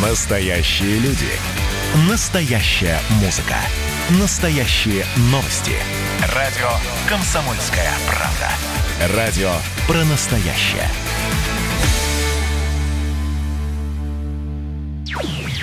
Настоящие люди. Настоящая музыка. Настоящие новости. Радио «Комсомольская правда». Радио про настоящее.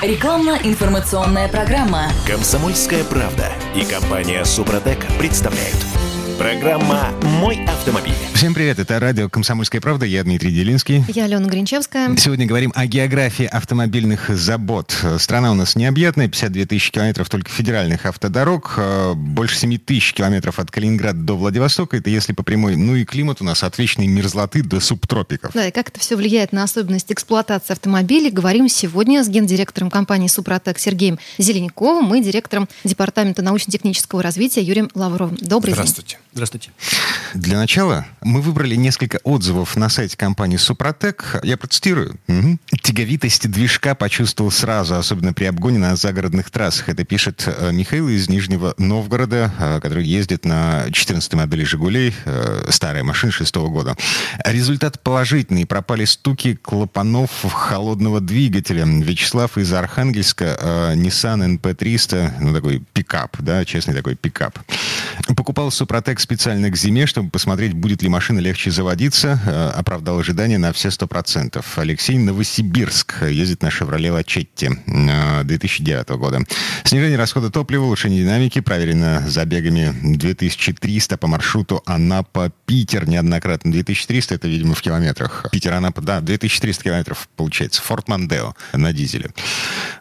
Рекламно-информационная программа. «Комсомольская правда» и компания «Супротек» представляют. Программа «Мой автомобиль». Всем привет, это радио «Комсомольская правда», я Дмитрий Делинский. Я Алена Гринчевская. Сегодня говорим о географии автомобильных забот. Страна у нас необъятная, 52 тысячи километров только федеральных автодорог, э, больше 7 тысяч километров от Калининграда до Владивостока, это если по прямой. Ну и климат у нас от вечной мерзлоты до субтропиков. Да, и как это все влияет на особенности эксплуатации автомобилей, говорим сегодня с гендиректором компании «Супротек» Сергеем Зеленяковым и директором Департамента научно-технического развития Юрием Лавровым. Добрый Здравствуйте. день. Здравствуйте. Для начала мы выбрали несколько отзывов на сайте компании «Супротек». Я процитирую. Мгм. «Тяговитость движка почувствовал сразу, особенно при обгоне на загородных трассах». Это пишет э, Михаил из Нижнего Новгорода, э, который ездит на 14 модели «Жигулей», э, старая машина 6 года. Результат положительный. Пропали стуки клапанов холодного двигателя. Вячеслав из Архангельска, Nissan NP300, ну такой пикап, да, честный такой пикап. Покупал Супротек специально к зиме, чтобы посмотреть, будет ли машина легче заводиться. Э, Оправдал ожидания на все сто процентов. Алексей Новосибирск ездит на «Шевроле Лачетти» э, 2009 года. Снижение расхода топлива, улучшение динамики, проверено забегами 2300 по маршруту Анапа-Питер неоднократно. 2300 это, видимо, в километрах. Питер-Анапа, да, 2300 километров получается. Форт Мандео на дизеле.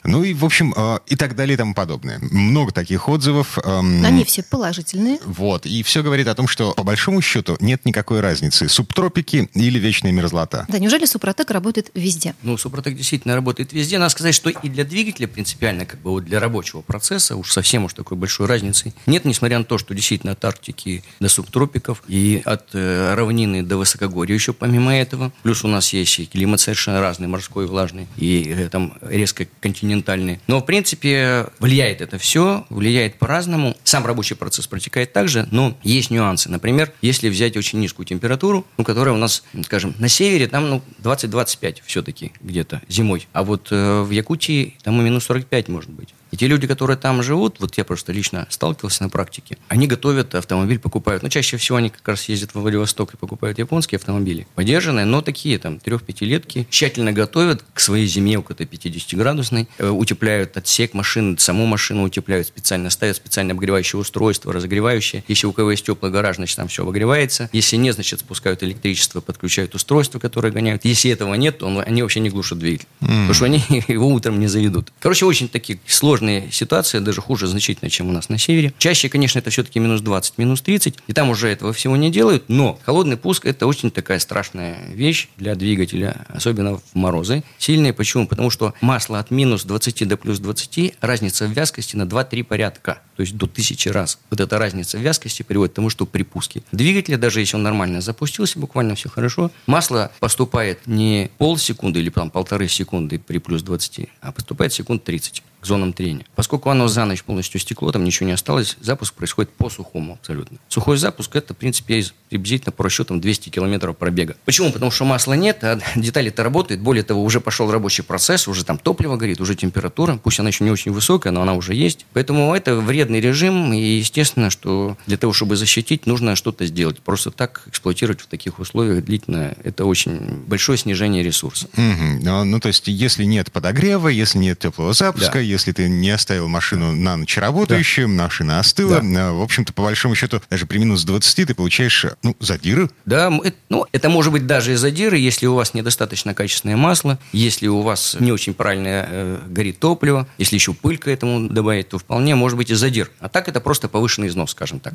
Ну и, в общем, э, и так далее и тому подобное. Много таких отзывов. эм, Они все положительные. вот. И все говорит о том, что по большому счету нет никакой разницы. Субтропики или вечная мерзлота. Да, неужели Супротек работает везде? Ну, Супротек действительно работает везде. Надо сказать, что и для двигателя принципиально, как бы вот для рабочего процесса, уж совсем уж такой большой разницы нет, несмотря на то, что действительно от Арктики до субтропиков и от э, равнины до высокогорья еще помимо этого. Плюс у нас есть и климат совершенно разный, морской, влажный, и э, там резко континентальный. Но, в принципе, влияет это все, влияет по-разному. Сам рабочий процесс протекает так же, но есть нюансы. Например, если взять очень низкую температуру, ну, которая у нас, скажем, на севере, там ну, 20-25 все-таки где-то зимой. А вот э, в Якутии там и минус 45 может быть. И те люди, которые там живут, вот я просто лично сталкивался на практике, они готовят автомобиль, покупают. Ну, чаще всего они как раз ездят во Владивосток и покупают японские автомобили. Подержанные, но такие там 3-5-летки. Тщательно готовят к своей зиме, около 50-градусной. Э, утепляют отсек машины, саму машину утепляют специально, ставят специально обогревающее устройство, разогревающее. Если у кого есть теплый гараж, значит там все обогревается. Если нет, значит спускают электричество, подключают устройство, которое гоняют. Если этого нет, то он- они вообще не глушат двигатель. Потому что они его утром не заведут. Короче, очень такие сложные ситуации, даже хуже значительно, чем у нас на севере. Чаще, конечно, это все-таки минус 20, минус 30, и там уже этого всего не делают, но холодный пуск – это очень такая страшная вещь для двигателя, особенно в морозы. Сильные почему? Потому что масло от минус 20 до плюс 20, разница в вязкости на 2-3 порядка, то есть до тысячи раз. Вот эта разница в вязкости приводит к тому, что при пуске двигателя, даже если он нормально запустился, буквально все хорошо, масло поступает не полсекунды или там полторы секунды при плюс 20, а поступает секунд 30 к зонам трения. Поскольку оно за ночь полностью стекло, там ничего не осталось, запуск происходит по сухому абсолютно. Сухой запуск – это, в принципе, из- приблизительно по расчетам 200 километров пробега. Почему? Потому что масла нет, а детали-то работают. Более того, уже пошел рабочий процесс, уже там топливо горит, уже температура. Пусть она еще не очень высокая, но она уже есть. Поэтому это вредный режим, и естественно, что для того, чтобы защитить, нужно что-то сделать. Просто так эксплуатировать в таких условиях длительно – это очень большое снижение ресурса. Ну, ну, то есть, если нет подогрева, если нет теплого запуска, Да. Если ты не оставил машину на ночь работающую, машина остыла, э, в общем-то, по большому счету, даже при минус 20 ты получаешь, ну, задиры. Да, ну, это может быть даже и задиры, если у вас недостаточно качественное масло, если у вас не очень правильно э, горит топливо, если еще пыль к этому добавить, то вполне может быть и задир. А так это просто повышенный износ, скажем так.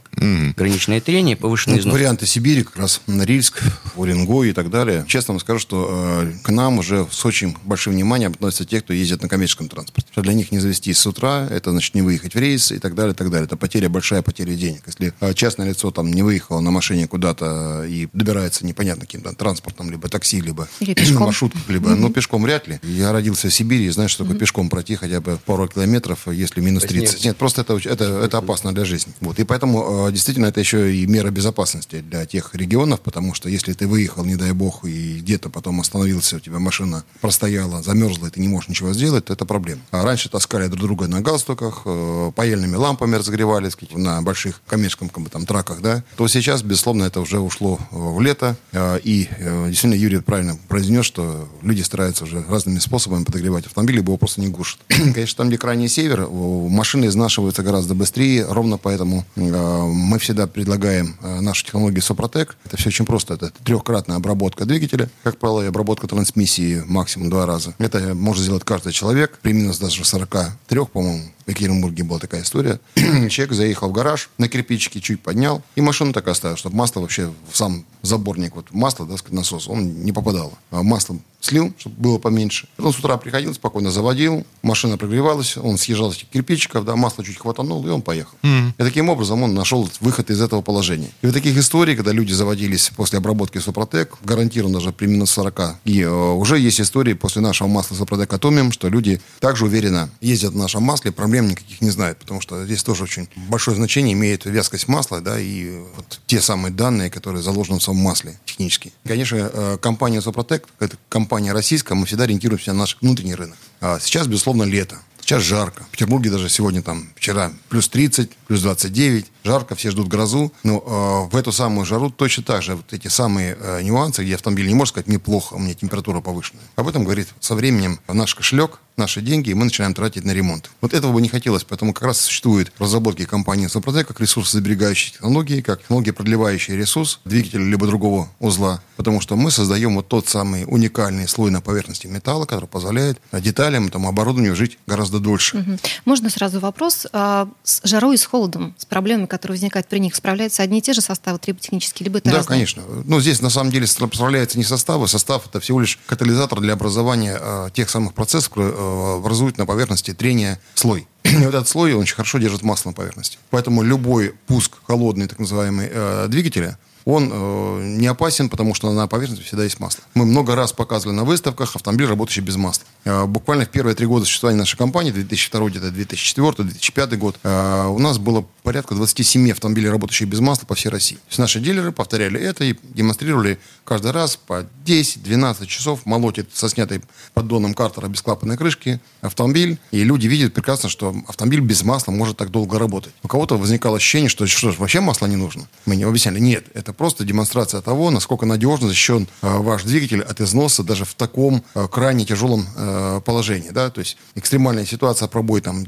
Граничное трение, повышенный Ну, износ. варианты Сибири, как раз Норильск, Уренгой и так далее. Честно вам скажу, что э, к нам уже с очень большим вниманием относятся те, кто ездит на коммерческом транспорте. для них не завести с утра, это значит не выехать в рейс и так далее, и так далее. Это потеря, большая потеря денег. Если э, частное лицо там не выехало на машине куда-то и добирается непонятно каким-то транспортом, либо такси, либо маршрутках, либо, ну, пешком вряд ли. Я родился в Сибири и знаю, что такое пешком пройти хотя бы пару километров, если минус 30. Нет, просто это, это, это опасно для жизни. Вот. И поэтому э, действительно это еще и мера безопасности для тех регионов, потому что если ты выехал, не дай бог, и где-то потом остановился, у тебя машина простояла, замерзла, и ты не можешь ничего сделать, то это проблема. А раньше таскали друг друга на галстуках, э, паяльными лампами разогревались на больших коммерческом как бы, там, траках, да, то сейчас, безусловно, это уже ушло э, в лето. Э, И э, действительно Юрий правильно произнес, что люди стараются уже разными способами подогревать автомобиль, либо его просто не глушат. Конечно, там, где крайний север, машины изнашиваются гораздо быстрее, ровно поэтому э, мы всегда предлагаем э, нашу технологию Сопротек. Это все очень просто. Это трехкратная обработка двигателя, как правило, и обработка трансмиссии максимум два раза. Это может сделать каждый человек при минус даже 43, по-моему, в Екатеринбурге была такая история. Человек заехал в гараж, на кирпичики чуть поднял, и машину так оставил, чтобы масло вообще в сам заборник, вот масло, да, насос, он не попадало. А масло слил, чтобы было поменьше. Потом с утра приходил, спокойно заводил, машина прогревалась, он съезжал с этих кирпичиков, да, масло чуть хватанул, и он поехал. И таким образом он нашел выход из этого положения. И вот таких историй, когда люди заводились после обработки Супротек, гарантированно даже при минус 40, и э, уже есть истории после нашего масла Супротек Атомиум, что люди также уверенно ездят в нашем масле, проблем никаких не знают, потому что здесь тоже очень большое значение имеет вязкость масла, да, и вот те самые данные, которые заложены в самом масле технически. Конечно, э, компания Супротек, это компания российская, мы всегда ориентируемся на наш внутренний рынок. А сейчас, безусловно, лето. Сейчас жарко. В Петербурге даже сегодня там вчера плюс 30, плюс 29. Жарко, все ждут грозу. Но э, в эту самую жару точно так же вот эти самые э, нюансы, где автомобиль не может сказать, мне плохо, у меня температура повышенная. Об этом говорит со временем наш кошелек, наши деньги, и мы начинаем тратить на ремонт. Вот этого бы не хотелось, поэтому как раз существуют разработки компании Супротек как ресурсозаберегающие технологии, как технологии, продливающие ресурс двигателя либо другого узла, потому что мы создаем вот тот самый уникальный слой на поверхности металла, который позволяет э, деталям, тому оборудованию жить гораздо дольше. Мгм. Можно сразу вопрос? А, С жарой и с холодом, с проблемами, которые возникают при них, справляются одни и те же составы триботехнические, либо это Да, разные? конечно. Ну, здесь на самом деле справляются не составы. Состав это всего лишь катализатор для образования э, тех самых процессов, которые э, образуют на поверхности трения слой. И вот этот слой, он очень хорошо держит масло на поверхности. Поэтому любой пуск холодный, так называемый, э, двигателя, он э, не опасен, потому что на поверхности всегда есть масло. Мы много раз показывали на выставках автомобиль, работающий без масла. Э, буквально в первые три года существования нашей компании, 2002, где-то 2004, 2005 год, э, у нас было порядка 27 автомобилей, работающих без масла по всей России. То есть наши дилеры повторяли это и демонстрировали каждый раз по 10-12 часов молотит со снятой поддоном картера без клапанной крышки автомобиль, и люди видят прекрасно, что автомобиль без масла может так долго работать. У кого-то возникало ощущение, что что ж, вообще масла не нужно. Мы не объясняли, нет, это просто демонстрация того, насколько надежно защищен э, ваш двигатель от износа даже в таком э, крайне тяжелом э, положении. Да? То есть экстремальная ситуация, пробой там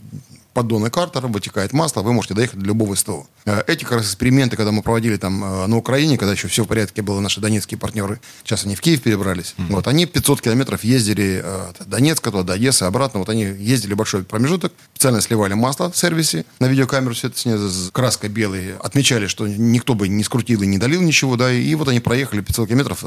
поддоны картера, вытекает масло, вы можете доехать до любого СТО. Э, Эти как раз эксперименты, когда мы проводили там э, на Украине, когда еще все в порядке было, наши донецкие партнеры, сейчас они в Киев перебрались, вот, они 500 километров ездили э, от Донецка туда, до Одессы, обратно, вот они ездили большой промежуток, специально сливали масло в сервисе, на видеокамеру все это с краской белой, отмечали, что никто бы не скрутил и не долил ничего, да, и вот они проехали 500 километров,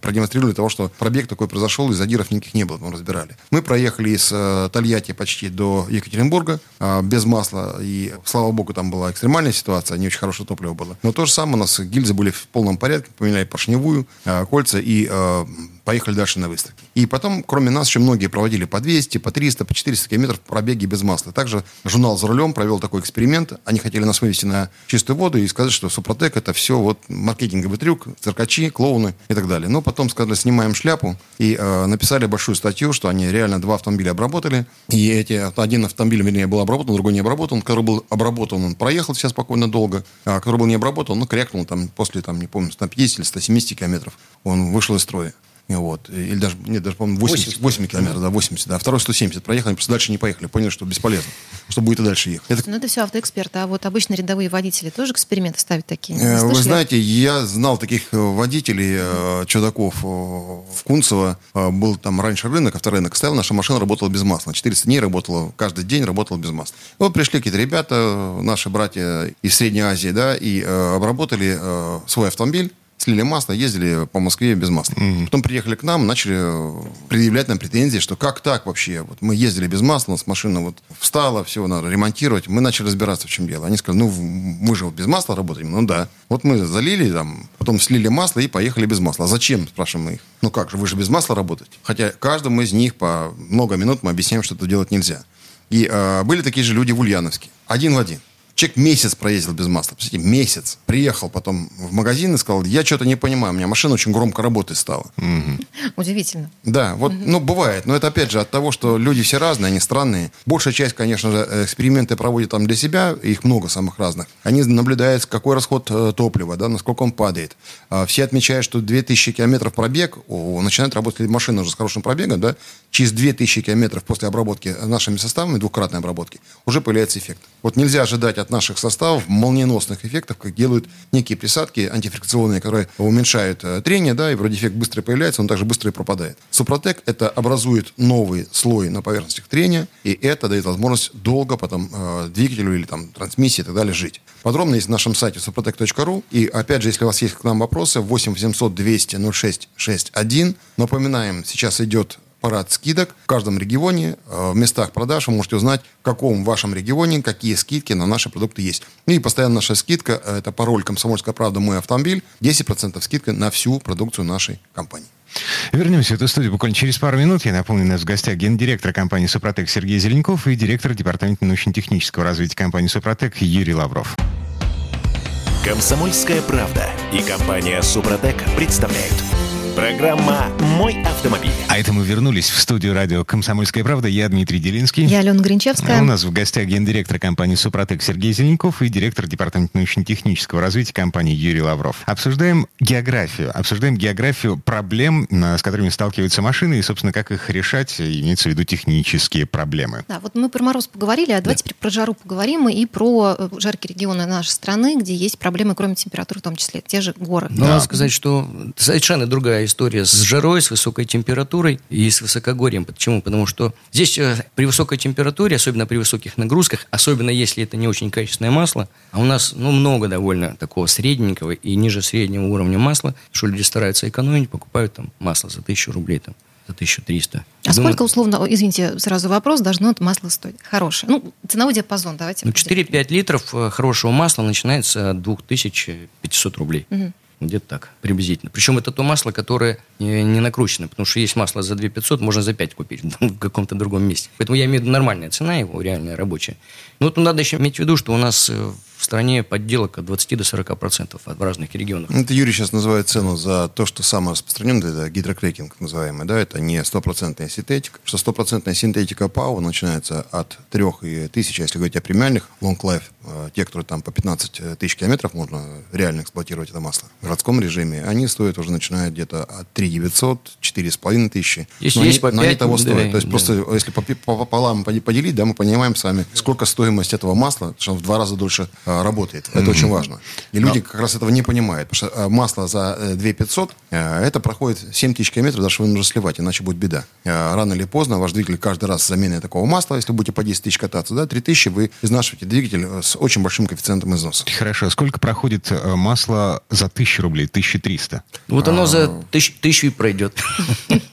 продемонстрировали того, что пробег такой произошел, и задиров никаких не было, мы разбирали. Мы проехали из Тольятти почти до Екатеринбурга, без масла. И, слава богу, там была экстремальная ситуация, не очень хорошее топливо было. Но то же самое, у нас гильзы были в полном порядке, поменяли поршневую, а, кольца и а, поехали дальше на выставки. И потом, кроме нас, еще многие проводили по 200, по 300, по 400 километров пробеги без масла. Также журнал «За рулем» провел такой эксперимент. Они хотели нас вывести на чистую воду и сказать, что Супротек это все вот маркетинговый трюк, циркачи, клоуны и так далее. Но потом сказали, снимаем шляпу и э, написали большую статью, что они реально два автомобиля обработали. И эти, один автомобиль, вернее, был обработан, другой не обработан. Который был обработан, он проехал сейчас спокойно долго. А который был не обработан, он крякнул там после, там, не помню, 150 или 170 километров. Он вышел из строя. Вот. Или даже, нет, даже, по-моему, 80, 80 километров, да, 80, да. Второй 170 проехали, они просто дальше не поехали. Поняли, что бесполезно. Что будет и дальше ехать. Это Ну, это все автоэксперты. А вот обычно рядовые водители тоже эксперименты ставят такие? Не Э, Вы знаете, я знал таких э, водителей, э, чудаков в Кунцево. Был там раньше рынок, авторынок. Стоял, наша машина работала без масла. 400 дней работала, каждый день работала без масла. Вот пришли какие-то ребята, наши братья из Средней Азии, да, и обработали свой автомобиль слили масло, ездили по Москве без масла. Mm-hmm. Потом приехали к нам, начали э, предъявлять нам претензии, что как так вообще? Вот мы ездили без масла, у нас машина вот встала, все надо ремонтировать. Мы начали разбираться, в чем дело. Они сказали, ну, мы же вот без масла работаем. Ну да. Вот мы залили, там, потом слили масло и поехали без масла. А зачем, спрашиваем мы их? Ну как же, вы же без масла работаете. Хотя каждому из них по много минут мы объясняем, что это делать нельзя. И э, были такие же люди в Ульяновске. Один в один. Человек месяц проездил без масла. Представляете, месяц. Приехал потом в магазин и сказал, я что-то не понимаю, у меня машина очень громко работать стала. Угу. Удивительно. Да, вот, угу. ну, бывает. Но это, опять же, от того, что люди все разные, они странные. Большая часть, конечно же, эксперименты проводят там для себя, их много самых разных. Они наблюдают, какой расход э, топлива, да, насколько он падает. А все отмечают, что 2000 километров пробег, о, начинает работать машина уже с хорошим пробегом, да, через 2000 километров после обработки нашими составами, двукратной обработки, уже появляется эффект. Вот нельзя ожидать от наших составов молниеносных эффектов, как делают некие присадки антифрикционные, которые уменьшают э, трение, да, и вроде эффект быстро появляется, он также быстро и пропадает. Супротек это образует новый слой на поверхностях трения, и это дает возможность долго потом э, двигателю или там трансмиссии и так далее жить. Подробно есть на нашем сайте suprotec.ru. И опять же, если у вас есть к нам вопросы, 8 800 200 06 61. Напоминаем, сейчас идет парад скидок в каждом регионе, э, в местах продаж вы можете узнать, в каком вашем регионе какие скидки на наши продукты есть. Ну и постоянно наша скидка, э, это пароль «Комсомольская правда. Мой автомобиль», 10% скидка на всю продукцию нашей компании. Вернемся в эту студию буквально через пару минут. Я напомню, у нас в гостях гендиректор компании «Супротек» Сергей Зеленков и директор департамента научно-технического развития компании «Супротек» Юрий Лавров. «Комсомольская правда» и компания «Супротек» представляют – Программа «Мой автомобиль». А это мы вернулись в студию радио «Комсомольская правда». Я Дмитрий Делинский. Я Алена Гринчевская. у нас в гостях гендиректор компании «Супротек» Сергей Зеленков и директор департамента научно-технического развития компании Юрий Лавров. Обсуждаем географию. Обсуждаем географию проблем, с которыми сталкиваются машины, и, собственно, как их решать, имеется в виду технические проблемы. Да, вот мы про мороз поговорили, а давайте да. теперь про жару поговорим и про э, жаркие регионы нашей страны, где есть проблемы, кроме температуры в том числе, те же горы. Ну, да. надо сказать, что совершенно другая история с жарой, с высокой температурой и с высокогорьем. Почему? Потому что здесь э, при высокой температуре, особенно при высоких нагрузках, особенно если это не очень качественное масло, а у нас ну, много довольно такого средненького и ниже среднего уровня масла, что люди стараются экономить, покупают там масло за тысячу рублей там за 1300. А Думаю, сколько условно, извините, сразу вопрос, должно это масло стоить? Хорошее. Ну, ценовой диапазон давайте. Ну, 4-5 литров э, хорошего масла начинается от 2500 рублей. Угу. Где-то так, приблизительно. Причем это то масло, которое не, не накручено, потому что есть масло за 2 500, можно за 5 купить в каком-то другом месте. Поэтому я имею в виду нормальная цена его, реальная, рабочая. Но вот надо еще иметь в виду, что у нас э, в стране подделок от 20 до 40 процентов в разных регионах. Это Юрий сейчас называет цену за то, что самое распространенное, это гидрокрекинг называемый, да, это не стопроцентная синтетика, что стопроцентная синтетика ПАУ начинается от 3 тысяч, если говорить о премиальных, long life, те, которые там по 15 тысяч километров можно реально эксплуатировать это масло. В городском режиме они стоят уже начиная где-то от 3 900, 4,5 тысячи. Есть, но, есть они, по 5, но они того да, стоят. То есть да. просто если пополам поделить, да, мы понимаем сами, сколько стоимость этого масла, что он в два раза дольше а, работает. Это mm-hmm. очень важно. И люди как раз этого не понимают. Потому что а, масло за 2 500, а, это проходит 7 тысяч километров, даже вы нужно сливать, иначе будет беда. А, рано или поздно ваш двигатель каждый раз с заменой такого масла, если будете по 10 тысяч кататься, да, 3 тысячи вы изнашиваете двигатель с очень большим коэффициентом износа. Хорошо. Сколько проходит э, масло за 1000 рублей, 1300? Вот оно за тысячу, тысячу и пройдет.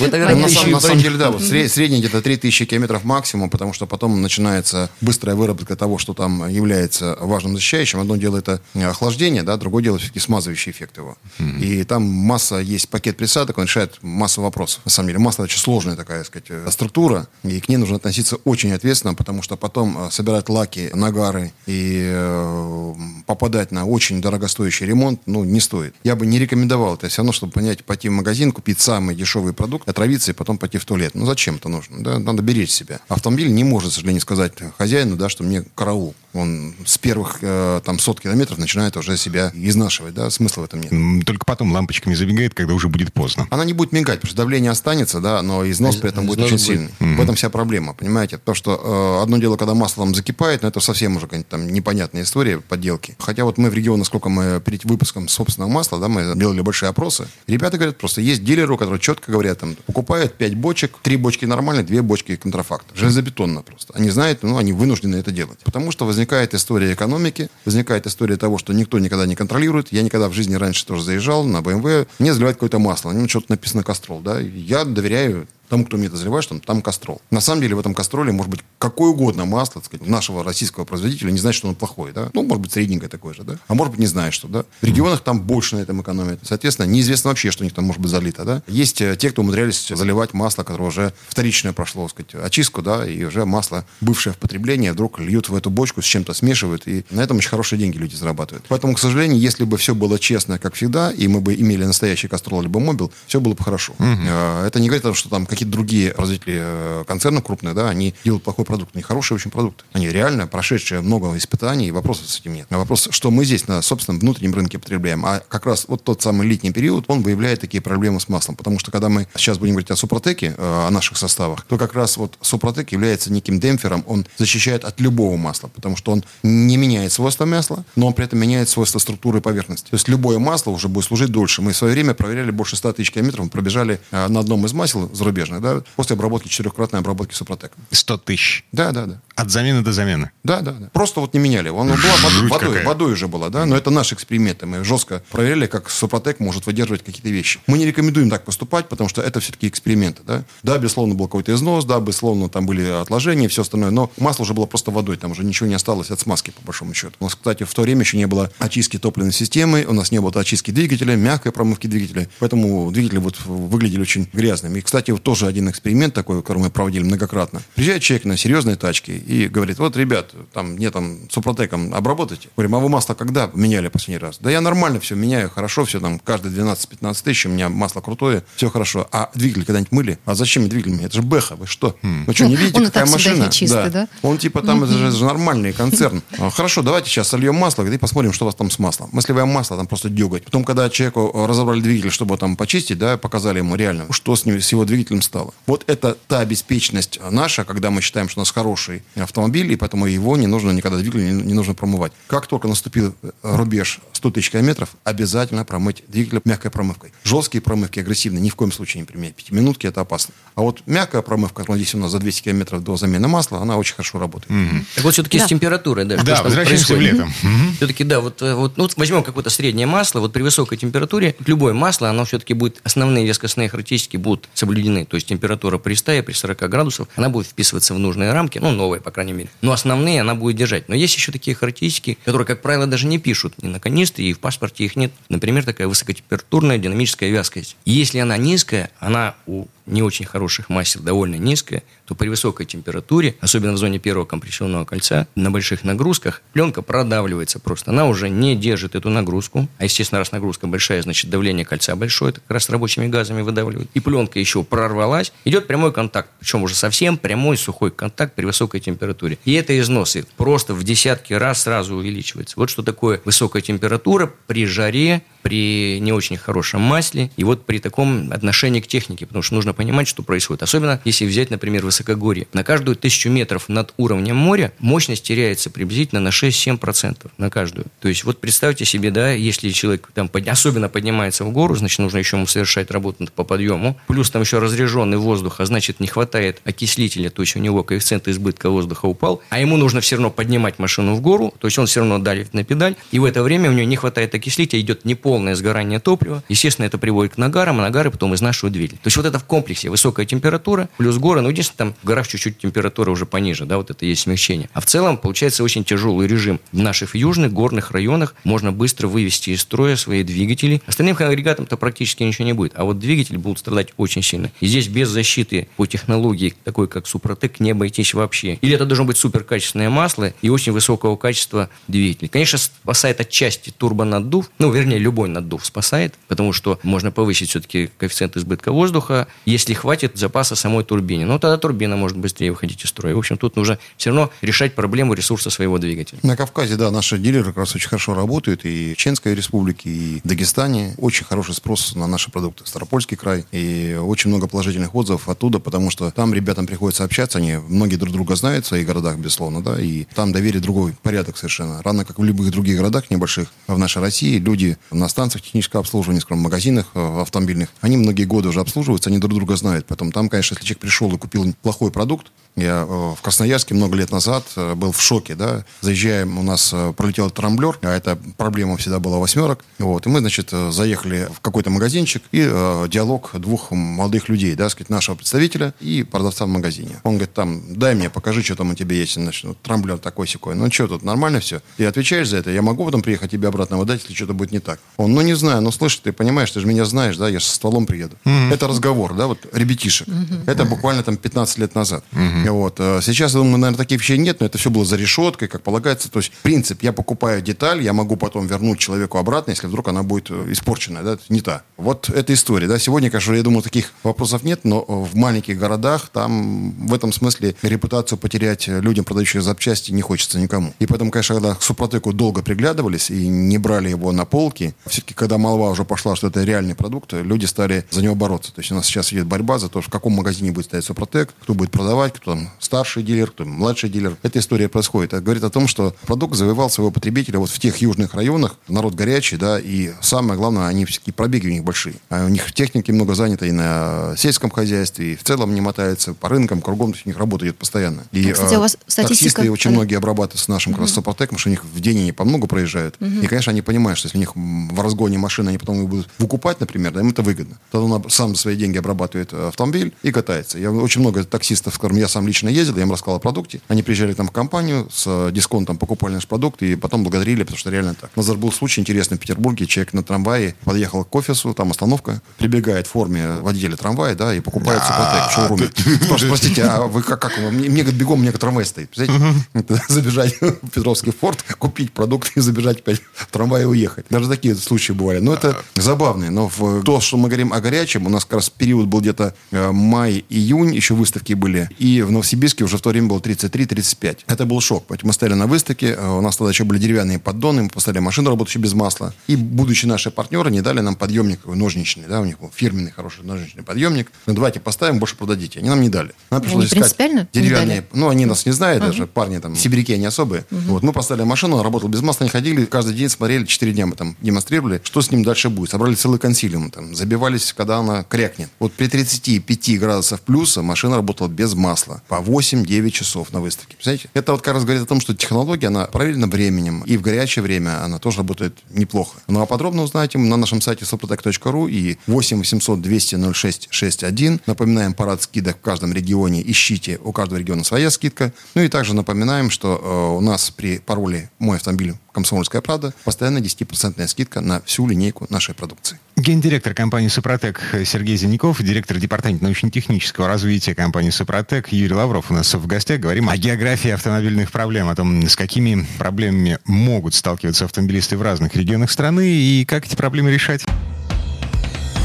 Вот тогда на, самом, на самом деле, да, вот средний где-то 3000 километров максимум, потому что потом начинается быстрая выработка того, что там является важным защищающим. Одно дело это охлаждение, да, другое дело все-таки смазывающий эффект его. Mm-hmm. И там масса, есть пакет присадок, он решает массу вопросов. На самом деле, масло очень сложная такая, сказать, э, структура, и к ней нужно относиться очень ответственно, потому что потом э, собирать лаки, нагары и э, попадать на очень дорогостоящий ремонт, ну, не стоит. Я бы не рекомендовал это все равно, чтобы понять, пойти в магазин, купить самый дешевый продукт, отравиться и потом пойти в туалет. Ну, зачем это нужно? Да? Надо беречь себя. Автомобиль не может, к сожалению, сказать хозяину, да, что мне караул. Он с первых э, там сот километров начинает уже себя изнашивать, да, смысла в этом нет. Только потом лампочками забегает, когда уже будет поздно. Она не будет мигать, потому что давление останется, да, но износ при этом будет очень будет. сильный. В этом вся проблема, понимаете? То, что э, одно дело, когда масло там закипает, но это совсем уже там непонятная история подделки. Хотя вот мы в регионе, сколько мы перед выпуском собственного масла, да, мы делали большие опросы, ребята говорят, просто есть дилеры, которые четко говорят, там, Покупают 5 бочек, 3 бочки нормальные, 2 бочки контрафакт. Железобетонно просто. Они знают, ну, они вынуждены это делать. Потому что возникает история экономики, возникает история того, что никто никогда не контролирует. Я никогда в жизни раньше тоже заезжал на BMW, мне заливать какое-то масло. Ну, что-то написано Кастрол, да. Я доверяю тому, кто мне это заливает, что там кастрол. На самом деле в этом кастроле может быть какое угодно масло, так сказать, нашего российского производителя, не знает, что оно плохое, да? Ну, может быть, средненькое такое же, да? А может быть, не знает, что, да? В регионах там больше на этом экономят. Соответственно, неизвестно вообще, что у них там может быть залито, да? Есть э, те, кто умудрялись заливать масло, которое уже вторичное прошло, так сказать, очистку, да, и уже масло, бывшее в потреблении, вдруг льют в эту бочку, с чем-то смешивают, и на этом очень хорошие деньги люди зарабатывают. Поэтому, к сожалению, если бы все было честно, как всегда, и мы бы имели настоящий кастрол либо мобил, все было бы хорошо. Угу. Это не говорит о том, что там какие-то другие производители э, концерна крупные, да, они делают плохой продукт. Они хорошие очень продукты. Они реально прошедшие много испытаний, и вопросов с этим нет. А вопрос, что мы здесь на собственном внутреннем рынке потребляем. А как раз вот тот самый летний период, он выявляет такие проблемы с маслом. Потому что когда мы сейчас будем говорить о Супротеке, э, о наших составах, то как раз вот Супротек является неким демпфером, он защищает от любого масла, потому что он не меняет свойства масла, но он при этом меняет свойства структуры поверхности. То есть любое масло уже будет служить дольше. Мы в свое время проверяли больше 100 тысяч километров, мы пробежали э, на одном из масел зарубежных, да, после обработки, четырехкратной обработки Супротеком. 100 тысяч? Да, да, да. От замены до замены? Да, да, да. Просто вот не меняли. Он была водой, водой, водой уже была, да, но это наши эксперименты. Мы жестко проверяли, как Супротек может выдерживать какие-то вещи. Мы не рекомендуем так поступать, потому что это все-таки эксперименты, да. Да, безусловно, был какой-то износ, да, безусловно, там были отложения и все остальное, но масло уже было просто водой, там уже ничего не осталось от смазки, по большому счету. У нас, кстати, в то время еще не было очистки топливной системы, у нас не было очистки двигателя, мягкой промывки двигателя, поэтому двигатели вот выглядели очень грязными. И, кстати, вот тоже один эксперимент такой, который мы проводили многократно. Приезжает человек на серьезной тачке и говорит, вот, ребят, там, мне там супротеком обработайте. Говорим, а вы масло когда меняли последний раз? Да я нормально все меняю, хорошо, все там, каждые 12-15 тысяч у меня масло крутое, все хорошо. А двигатель когда-нибудь мыли? А зачем двигатель мне? Это же Бэха, вы что? Хм. Вы что, не видите, Он какая машина? Чистый, да. да? Он типа там, это же, нормальный концерн. «А, хорошо, давайте сейчас сольем масло, и посмотрим, что у вас там с маслом. Мы сливаем масло, там просто деготь. Потом, когда человеку разобрали двигатель, чтобы там почистить, да, показали ему реально, что с, ним, с его двигателем стало. Вот это та беспечность наша, когда мы считаем, что у нас хороший автомобиль, и поэтому его не нужно никогда двигатель не, не нужно промывать. Как только наступил э, рубеж 100 тысяч километров, обязательно промыть двигатель мягкой промывкой. Жесткие промывки агрессивные ни в коем случае не применять. Пятиминутки это опасно. А вот мягкая промывка, которая здесь у нас за 200 километров до замены масла, она очень хорошо работает. Mm-hmm. Так вот все-таки да. с температурой, да. Да, возвращаемся в летом. Mm-hmm. Все-таки, да, вот, э, вот ну, возьмем какое-то среднее масло, вот при высокой температуре любое масло, оно все-таки будет, основные вескостные характеристики будут соблюдены. То есть температура при 100 при 40 градусов, она будет вписываться в нужные рамки, ну, новые, по крайней мере. Но основные она будет держать. Но есть еще такие характеристики, которые, как правило, даже не пишут ни на канистре, и в паспорте их нет. Например, такая высокотемпературная динамическая вязкость. Если она низкая, она у не очень хороших масел довольно низкая, то при высокой температуре, особенно в зоне первого компрессионного кольца, на больших нагрузках, пленка продавливается просто. Она уже не держит эту нагрузку. А, естественно, раз нагрузка большая, значит, давление кольца большое, это как раз рабочими газами выдавливает. И пленка еще прорвалась. Идет прямой контакт. Причем уже совсем прямой сухой контакт при высокой температуре. И это износы просто в десятки раз сразу увеличивается. Вот что такое высокая температура при жаре, при не очень хорошем масле и вот при таком отношении к технике, потому что нужно понимать, что происходит. Особенно, если взять, например, высокогорье. На каждую тысячу метров над уровнем моря мощность теряется приблизительно на 6-7% на каждую. То есть вот представьте себе, да, если человек там под... особенно поднимается в гору, значит, нужно еще ему совершать работу по подъему, плюс там еще разряженный воздух, а значит, не хватает окислителя, то есть у него коэффициент избытка воздуха упал, а ему нужно все равно поднимать машину в гору, то есть он все равно давит на педаль, и в это время у него не хватает окислителя, идет неполное сгорание топлива. Естественно, это приводит к нагарам, а нагары потом изнашивают двигатель. То есть вот это в комплексе высокая температура плюс горы, ну, единственное, там в горах чуть-чуть температура уже пониже, да, вот это есть смягчение. А в целом получается очень тяжелый режим. В наших южных горных районах можно быстро вывести из строя свои двигатели. Остальным агрегатам-то практически ничего не будет. А вот двигатели будут страдать очень сильно. И здесь без защиты по технологии, такой как Супротек, не обойтись вообще. Или это должно быть суперкачественное масло и очень высокого качества двигатель. Конечно, спасает отчасти турбонаддув, ну, вернее, любой наддув спасает, потому что можно повысить все-таки коэффициент избытка воздуха, если хватит запаса самой турбине. Но тогда турбина может быстрее выходить из строя. В общем, тут нужно все равно решать проблему ресурса своего двигателя. На Кавказе, да, наши дилеры как раз очень хорошо работают. И в Чеченской республике, и в Дагестане. Очень хороший спрос на наши продукты. Старопольский край. И очень много положительных отзывов оттуда, потому что там ребятам приходится общаться. Они многие друг друга знают в своих городах, безусловно, да. И там доверие другой порядок совершенно. Равно как в любых других городах небольших в нашей России люди на на станциях технического обслуживания, скажем, в магазинах э, автомобильных. Они многие годы уже обслуживаются, они друг друга знают. Поэтому там, конечно, если человек пришел и купил плохой продукт, я э, в Красноярске много лет назад э, был в шоке, да. Заезжаем, у нас пролетел трамблер, а это проблема всегда была восьмерок. Вот, и мы, значит, заехали в какой-то магазинчик, и э, диалог двух молодых людей, да, сказать, нашего представителя и продавца в магазине. Он говорит, там, дай мне, покажи, что там у тебя есть. Значит, вот, трамблер такой-сякой. Ну, что тут, нормально все? Ты отвечаешь за это? Я могу потом приехать тебе обратно выдать, если что-то будет не так? Он, ну, не знаю, ну, слышь, ты понимаешь, ты же меня знаешь, да, я со стволом приеду. Mm-hmm. Это разговор, да, вот, ребятишек. Mm-hmm. Это буквально там 15 лет назад. Mm-hmm. Вот. Э, сейчас, я думаю, наверное, таких вещей нет, но это все было за решеткой, как полагается. То есть, принцип, я покупаю деталь, я могу потом вернуть человеку обратно, если вдруг она будет э, испорченная, да, не та. Вот эта история, да. Сегодня, конечно, я думаю, таких вопросов нет, но в маленьких городах там в этом смысле репутацию потерять людям, продающим запчасти, не хочется никому. И поэтому, конечно, когда к Супротеку долго приглядывались и не брали его на полки, все-таки, когда молва уже пошла, что это реальный продукт, люди стали за него бороться. То есть у нас сейчас идет борьба за то, в каком магазине будет стоять Супротек, кто будет продавать, кто там старший дилер, кто младший дилер. Эта история происходит. Это говорит о том, что продукт завоевал своего потребителя вот в тех южных районах. Народ горячий, да, и самое главное, они все-таки пробеги у них большие. А у них техники много занято и на сельском хозяйстве, и в целом не мотаются по рынкам, кругом, то есть у них работа идет постоянно. И, Кстати, у вас статистика... Таксисты очень многие обрабатывают с нашим. Супротеком, потому что у них в день они по много проезжают. Угу. И, конечно, они понимают, что если у них в разгоне машины, они потом их будут выкупать, например, да, им это выгодно. Тогда он сам свои деньги обрабатывает автомобиль и катается. Я очень много таксистов, с которыми я сам лично ездил, я им рассказал о продукте. Они приезжали там в компанию с дисконтом, покупали наш продукт и потом благодарили, потому что реально так. У нас был случай интересный в Петербурге. Человек на трамвае подъехал к офису, там остановка, прибегает в форме водителя трамвая, да, и покупает Супротек в шоуруме. Простите, а вы как, как мне, мне говорит, мне трамвай стоит. Забежать в Петровский форт, купить продукт и забежать опять в трамвай и уехать. Даже такие случаи бывали. Но это забавно. Но в то, что мы говорим о горячем, у нас как раз период был где-то э, май-июнь, еще выставки были. И в Новосибирске уже в то время было 33-35. Это был шок. Мы стояли на выставке, э, у нас тогда еще были деревянные поддоны, мы поставили машину, работающую без масла. И будучи наши партнеры, не дали нам подъемник ножничный, да, у них был фирменный хороший ножничный подъемник. Ну, давайте поставим, больше продадите. Они нам не дали. Нам пришлось они искать деревянные. Ну, они нас не знают uh-huh. даже, парни там, сибиряки они особые. Uh-huh. Вот, мы поставили машину, она работала без масла, они ходили, каждый день смотрели, 4 дня мы там демонстрировали, что с ним дальше будет. Собрали целый консилиум, там, забивались, когда она крякнет. Вот при 35 градусах плюса машина работала без масла по 8-9 часов на выставке. Представляете? Это вот как раз говорит о том, что технология, она проверена временем, и в горячее время она тоже работает неплохо. Ну а подробно узнаете на нашем сайте soprotec.ru и 8 800 200 06 61. Напоминаем, парад скидок в каждом регионе. Ищите, у каждого региона своя скидка. Ну и также напоминаем, что э, у нас при пароле «Мой автомобиль «Комсомольская правда» постоянно 10% скидка на всю линейку нашей продукции. Гендиректор компании «Супротек» Сергей Зеленяков, директор департамента научно-технического развития компании «Супротек» Юрий Лавров у нас в гостях. Говорим о географии автомобильных проблем, о том, с какими проблемами могут сталкиваться автомобилисты в разных регионах страны и как эти проблемы решать.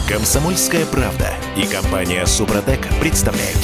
«Комсомольская правда» и компания «Супротек» представляют.